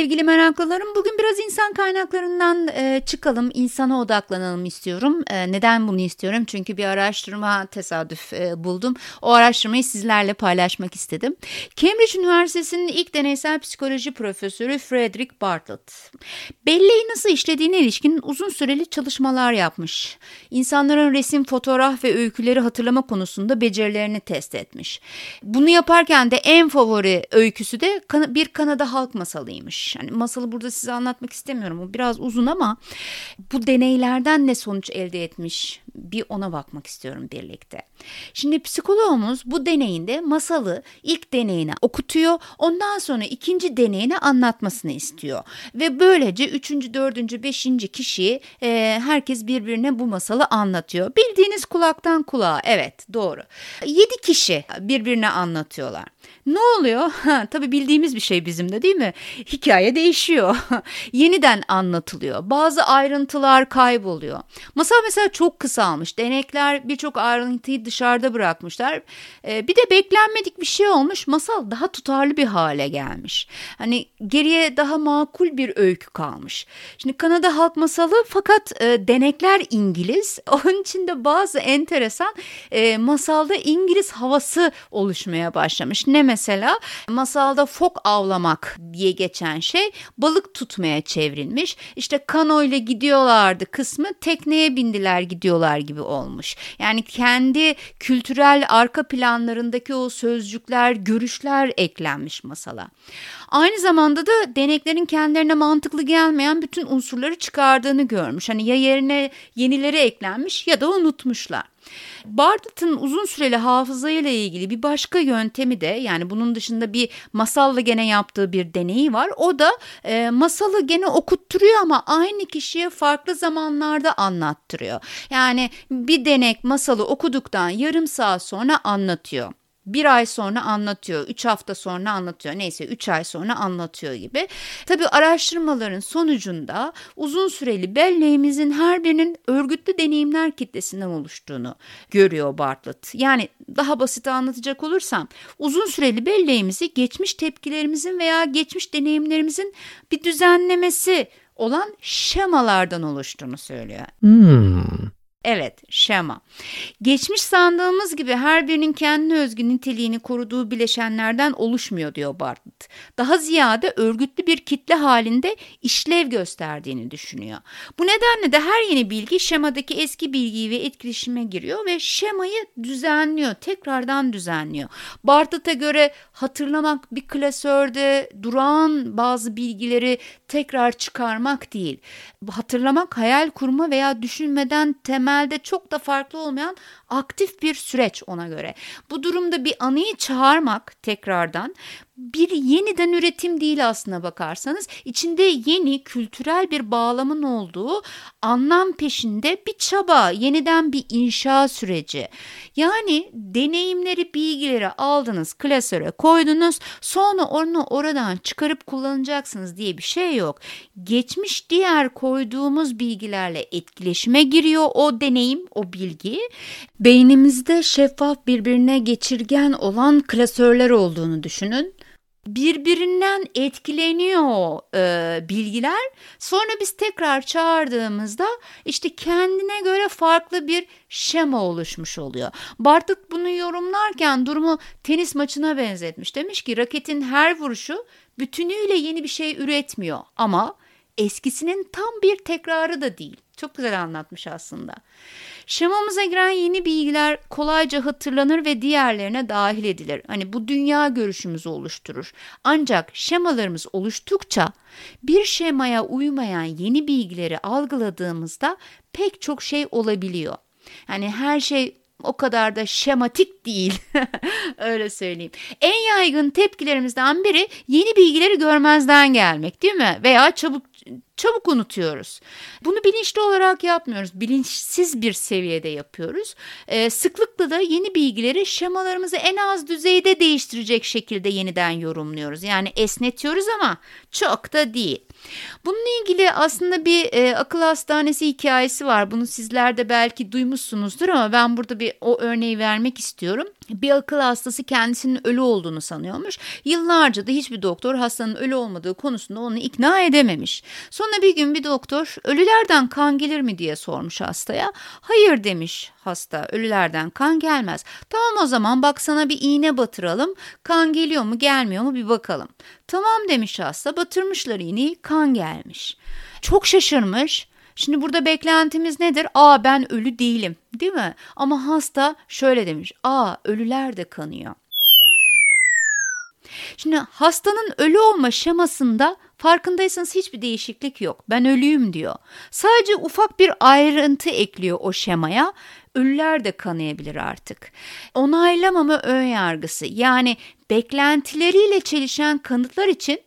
sevgili meraklılarım. Bugün biraz insan kaynaklarından e, çıkalım, insana odaklanalım istiyorum. E, neden bunu istiyorum? Çünkü bir araştırma tesadüf e, buldum. O araştırmayı sizlerle paylaşmak istedim. Cambridge Üniversitesi'nin ilk deneysel psikoloji profesörü Frederick Bartlett. Belleği nasıl işlediğine ilişkin uzun süreli çalışmalar yapmış. İnsanların resim, fotoğraf ve öyküleri hatırlama konusunda becerilerini test etmiş. Bunu yaparken de en favori öyküsü de bir Kanada halk masalıymış. Yani masalı burada size anlatmak istemiyorum. O biraz uzun ama bu deneylerden ne sonuç elde etmiş bir ona bakmak istiyorum birlikte. Şimdi psikologumuz bu deneyinde masalı ilk deneyine okutuyor. Ondan sonra ikinci deneyine anlatmasını istiyor. Ve böylece üçüncü, dördüncü, beşinci kişi e, herkes birbirine bu masalı anlatıyor. Bildiğiniz kulaktan kulağa evet doğru. Yedi kişi birbirine anlatıyorlar. Ne oluyor? Ha, tabii bildiğimiz bir şey bizim de değil mi? Hikaye değişiyor. Yeniden anlatılıyor. Bazı ayrıntılar kayboluyor. Masal mesela çok kısalmış. Denekler birçok ayrıntıyı dışarıda bırakmışlar. Ee, bir de beklenmedik bir şey olmuş. Masal daha tutarlı bir hale gelmiş. Hani geriye daha makul bir öykü kalmış. Şimdi Kanada halk masalı fakat e, denekler İngiliz. Onun için de bazı enteresan e, masalda İngiliz havası oluşmaya başlamış. Ne mesela masalda fok avlamak diye geçen şey balık tutmaya çevrilmiş. İşte kano ile gidiyorlardı kısmı tekneye bindiler gidiyorlar gibi olmuş. Yani kendi kültürel arka planlarındaki o sözcükler, görüşler eklenmiş masala. Aynı zamanda da deneklerin kendilerine mantıklı gelmeyen bütün unsurları çıkardığını görmüş. Hani ya yerine yenileri eklenmiş ya da unutmuşlar. Bartlett'ın uzun süreli hafızayla ilgili bir başka yöntemi de yani bunun dışında bir masalla gene yaptığı bir deneyi var. O da e, masalı gene okutturuyor ama aynı kişiye farklı zamanlarda anlattırıyor. Yani bir denek masalı okuduktan yarım saat sonra anlatıyor bir ay sonra anlatıyor, üç hafta sonra anlatıyor, neyse üç ay sonra anlatıyor gibi. Tabii araştırmaların sonucunda uzun süreli belleğimizin her birinin örgütlü deneyimler kitlesinden oluştuğunu görüyor Bartlett. Yani daha basit anlatacak olursam uzun süreli belleğimizi geçmiş tepkilerimizin veya geçmiş deneyimlerimizin bir düzenlemesi olan şemalardan oluştuğunu söylüyor. Hmm. Evet, şema. Geçmiş sandığımız gibi her birinin kendine özgü niteliğini koruduğu bileşenlerden oluşmuyor diyor Bartlett. Daha ziyade örgütlü bir kitle halinde işlev gösterdiğini düşünüyor. Bu nedenle de her yeni bilgi şemadaki eski bilgiyi ve etkileşime giriyor ve şemayı düzenliyor, tekrardan düzenliyor. Bartlett'a göre hatırlamak bir klasörde duran bazı bilgileri tekrar çıkarmak değil. Hatırlamak hayal kurma veya düşünmeden temel temelde çok da farklı olmayan aktif bir süreç ona göre. Bu durumda bir anıyı çağırmak tekrardan bir yeniden üretim değil aslına bakarsanız. İçinde yeni kültürel bir bağlamın olduğu anlam peşinde bir çaba yeniden bir inşa süreci. Yani deneyimleri bilgileri aldınız klasöre koydunuz sonra onu oradan çıkarıp kullanacaksınız diye bir şey yok. Geçmiş diğer koyduğumuz bilgilerle etkileşime giriyor o deneyim o bilgi. Beynimizde şeffaf birbirine geçirgen olan klasörler olduğunu düşünün birbirinden etkileniyor e, bilgiler. Sonra biz tekrar çağırdığımızda işte kendine göre farklı bir şema oluşmuş oluyor. Bartık bunu yorumlarken durumu tenis maçına benzetmiş. Demiş ki raketin her vuruşu bütünüyle yeni bir şey üretmiyor ama eskisinin tam bir tekrarı da değil. Çok güzel anlatmış aslında. Şemamıza giren yeni bilgiler kolayca hatırlanır ve diğerlerine dahil edilir. Hani bu dünya görüşümüzü oluşturur. Ancak şemalarımız oluştukça bir şemaya uymayan yeni bilgileri algıladığımızda pek çok şey olabiliyor. Yani her şey o kadar da şematik değil. Öyle söyleyeyim. En yaygın tepkilerimizden biri yeni bilgileri görmezden gelmek değil mi? Veya çabuk çabuk unutuyoruz. Bunu bilinçli olarak yapmıyoruz. Bilinçsiz bir seviyede yapıyoruz. Ee, sıklıkla da yeni bilgileri şemalarımızı en az düzeyde değiştirecek şekilde yeniden yorumluyoruz. Yani esnetiyoruz ama çok da değil. Bununla ilgili aslında bir e, akıl hastanesi hikayesi var. Bunu sizler de belki duymuşsunuzdur ama ben burada bir o örneği vermek istiyorum. Bir akıl hastası kendisinin ölü olduğunu sanıyormuş. Yıllarca da hiçbir doktor hastanın ölü olmadığı konusunda onu ikna edememiş. Sonra bir gün bir doktor ölülerden kan gelir mi diye sormuş hastaya. Hayır demiş hasta ölülerden kan gelmez. Tamam o zaman bak sana bir iğne batıralım. Kan geliyor mu gelmiyor mu bir bakalım. Tamam demiş hasta batırmışlar iğneyi kan gelmiş. Çok şaşırmış. Şimdi burada beklentimiz nedir? Aa ben ölü değilim değil mi? Ama hasta şöyle demiş. Aa ölüler de kanıyor. Şimdi hastanın ölü olma şemasında farkındaysanız hiçbir değişiklik yok. Ben ölüyüm diyor. Sadece ufak bir ayrıntı ekliyor o şemaya. Ölüler de kanayabilir artık. Onaylamama ön yargısı yani beklentileriyle çelişen kanıtlar için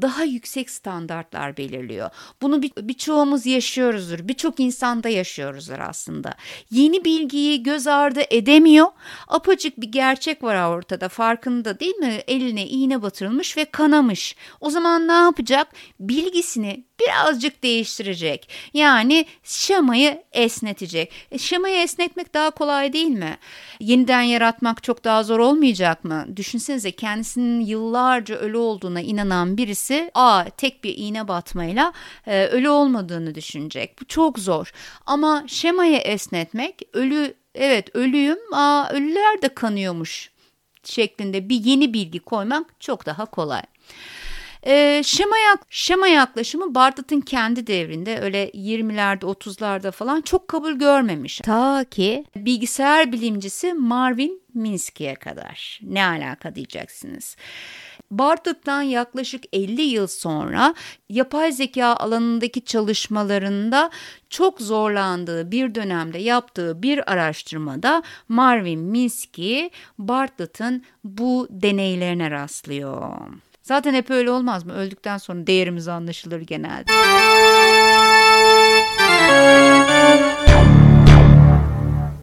daha yüksek standartlar belirliyor. Bunu bir, birçoğumuz yaşıyoruzdur. Birçok insanda yaşıyoruzdur aslında. Yeni bilgiyi göz ardı edemiyor. Apacık bir gerçek var ortada farkında değil mi? Eline iğne batırılmış ve kanamış. O zaman ne yapacak? Bilgisini birazcık değiştirecek. Yani şemayı esnetecek. E, şemayı esnetmek daha kolay değil mi? Yeniden yaratmak çok daha zor olmayacak mı? Düşünsenize kendisinin yıllarca ölü olduğuna inanan birisi a tek bir iğne batmayla e, ölü olmadığını düşünecek. Bu çok zor. Ama şemayı esnetmek ölü evet ölüyüm aa ölüler de kanıyormuş şeklinde bir yeni bilgi koymak çok daha kolay. E, şema, yak, şema yaklaşımı Bartlett'ın kendi devrinde öyle 20'lerde 30'larda falan çok kabul görmemiş. Ta ki bilgisayar bilimcisi Marvin Minsky'ye kadar. Ne alaka diyeceksiniz. Bartlett'tan yaklaşık 50 yıl sonra yapay zeka alanındaki çalışmalarında çok zorlandığı bir dönemde yaptığı bir araştırmada Marvin Minsky Bartlett'ın bu deneylerine rastlıyor. Zaten hep öyle olmaz mı? Öldükten sonra değerimiz anlaşılır genelde.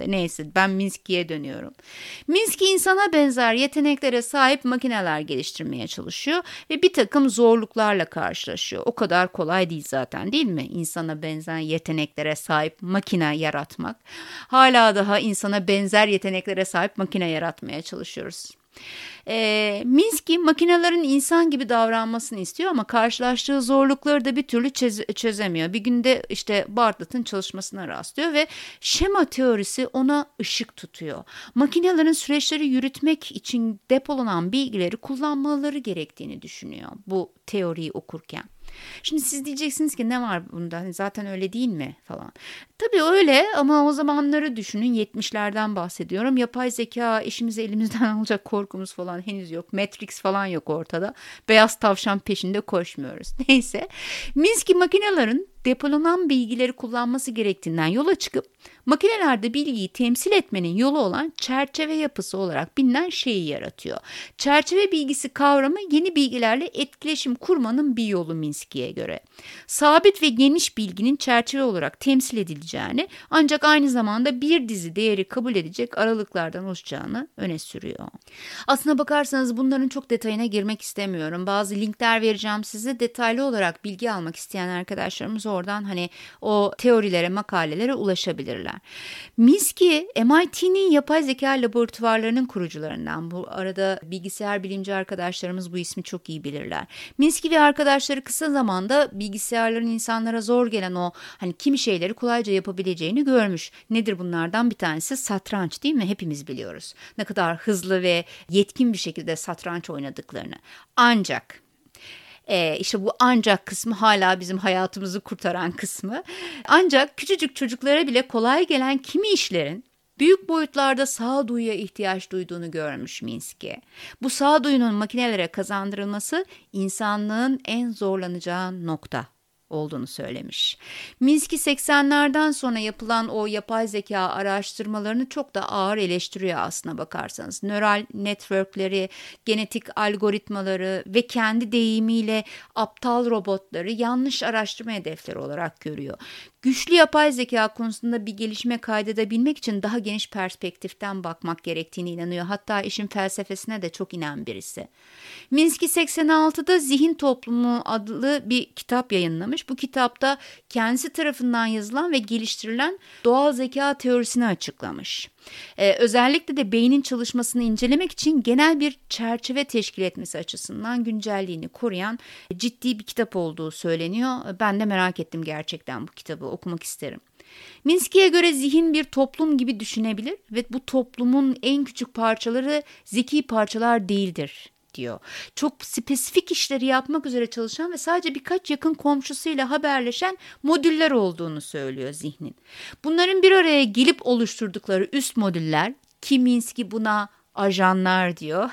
Neyse ben Minsky'ye dönüyorum. Minsky insana benzer yeteneklere sahip makineler geliştirmeye çalışıyor ve bir takım zorluklarla karşılaşıyor. O kadar kolay değil zaten değil mi? İnsana benzer yeteneklere sahip makine yaratmak. Hala daha insana benzer yeteneklere sahip makine yaratmaya çalışıyoruz. E, Minsky makinelerin insan gibi davranmasını istiyor ama karşılaştığı zorlukları da bir türlü çözemiyor. Bir günde işte Bartlett'ın çalışmasına rastlıyor ve şema teorisi ona ışık tutuyor. Makinelerin süreçleri yürütmek için depolanan bilgileri kullanmaları gerektiğini düşünüyor bu teoriyi okurken. Şimdi siz diyeceksiniz ki ne var bunda hani zaten öyle değil mi falan. Tabii öyle ama o zamanları düşünün 70'lerden bahsediyorum. Yapay zeka işimizi elimizden alacak korkumuz falan henüz yok. Matrix falan yok ortada. Beyaz tavşan peşinde koşmuyoruz. Neyse Minsky makinelerin depolanan bilgileri kullanması gerektiğinden yola çıkıp makinelerde bilgiyi temsil etmenin yolu olan çerçeve yapısı olarak bilinen şeyi yaratıyor. Çerçeve bilgisi kavramı yeni bilgilerle etkileşim kurmanın bir yolu Minsky'ye göre. Sabit ve geniş bilginin çerçeve olarak temsil edileceğini ancak aynı zamanda bir dizi değeri kabul edecek aralıklardan oluşacağını öne sürüyor. Aslına bakarsanız bunların çok detayına girmek istemiyorum. Bazı linkler vereceğim size detaylı olarak bilgi almak isteyen arkadaşlarımız oradan hani o teorilere, makalelere ulaşabilirler. Minsky, MIT'nin yapay zeka laboratuvarlarının kurucularından. Bu arada bilgisayar bilimci arkadaşlarımız bu ismi çok iyi bilirler. Minsky ve arkadaşları kısa zamanda bilgisayarların insanlara zor gelen o hani kimi şeyleri kolayca yapabileceğini görmüş. Nedir bunlardan bir tanesi? Satranç değil mi? Hepimiz biliyoruz. Ne kadar hızlı ve yetkin bir şekilde satranç oynadıklarını. Ancak ee, işte bu ancak kısmı hala bizim hayatımızı kurtaran kısmı. Ancak küçücük çocuklara bile kolay gelen kimi işlerin büyük boyutlarda sağduyuya ihtiyaç duyduğunu görmüş Minsky. Bu sağduyunun makinelere kazandırılması insanlığın en zorlanacağı nokta olduğunu söylemiş. Minsky 80'lerden sonra yapılan o yapay zeka araştırmalarını çok da ağır eleştiriyor aslına bakarsanız. Nöral networkleri, genetik algoritmaları ve kendi deyimiyle aptal robotları yanlış araştırma hedefleri olarak görüyor. Güçlü yapay zeka konusunda bir gelişme kaydedebilmek için daha geniş perspektiften bakmak gerektiğini inanıyor. Hatta işin felsefesine de çok inen birisi. Minsky 86'da Zihin Toplumu adlı bir kitap yayınlamış. Bu kitapta kendisi tarafından yazılan ve geliştirilen doğal zeka teorisini açıklamış. Ee, özellikle de beynin çalışmasını incelemek için genel bir çerçeve teşkil etmesi açısından güncelliğini koruyan ciddi bir kitap olduğu söyleniyor. Ben de merak ettim gerçekten bu kitabı okumak isterim. Minsky'ye göre zihin bir toplum gibi düşünebilir ve bu toplumun en küçük parçaları zeki parçalar değildir diyor. Çok spesifik işleri yapmak üzere çalışan ve sadece birkaç yakın komşusuyla haberleşen modüller olduğunu söylüyor zihnin. Bunların bir araya gelip oluşturdukları üst modüller ki Minsky buna ajanlar diyor.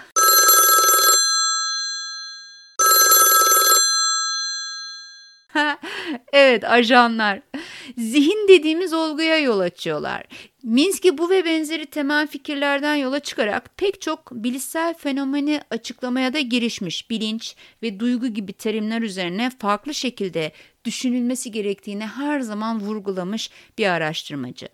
evet ajanlar. Zihin dediğimiz olguya yol açıyorlar. Minsky bu ve benzeri temel fikirlerden yola çıkarak pek çok bilişsel fenomeni açıklamaya da girişmiş. Bilinç ve duygu gibi terimler üzerine farklı şekilde düşünülmesi gerektiğini her zaman vurgulamış bir araştırmacı.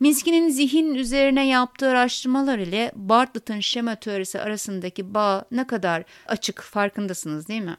Minsky'nin zihin üzerine yaptığı araştırmalar ile Bartlett'ın şema teorisi arasındaki bağ ne kadar açık farkındasınız değil mi?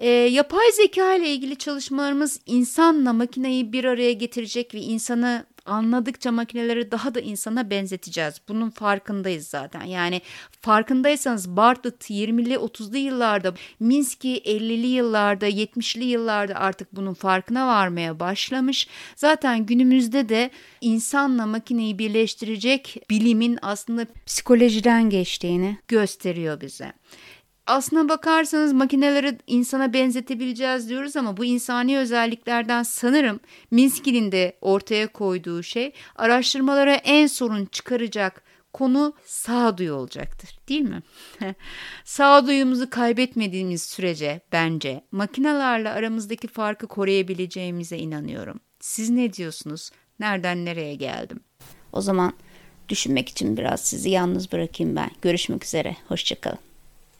E, yapay zeka ile ilgili çalışmalarımız insanla makineyi bir araya getirecek ve insanı anladıkça makineleri daha da insana benzeteceğiz. Bunun farkındayız zaten. Yani farkındaysanız Bartlett 20'li 30'lu yıllarda, Minsky 50'li yıllarda, 70'li yıllarda artık bunun farkına varmaya başlamış. Zaten günümüzde de insanla makineyi birleştirecek bilimin aslında psikolojiden geçtiğini gösteriyor bize aslına bakarsanız makineleri insana benzetebileceğiz diyoruz ama bu insani özelliklerden sanırım Minsky'nin de ortaya koyduğu şey araştırmalara en sorun çıkaracak konu sağduyu olacaktır değil mi? Sağduyumuzu kaybetmediğimiz sürece bence makinelerle aramızdaki farkı koruyabileceğimize inanıyorum. Siz ne diyorsunuz? Nereden nereye geldim? O zaman düşünmek için biraz sizi yalnız bırakayım ben. Görüşmek üzere. Hoşçakalın.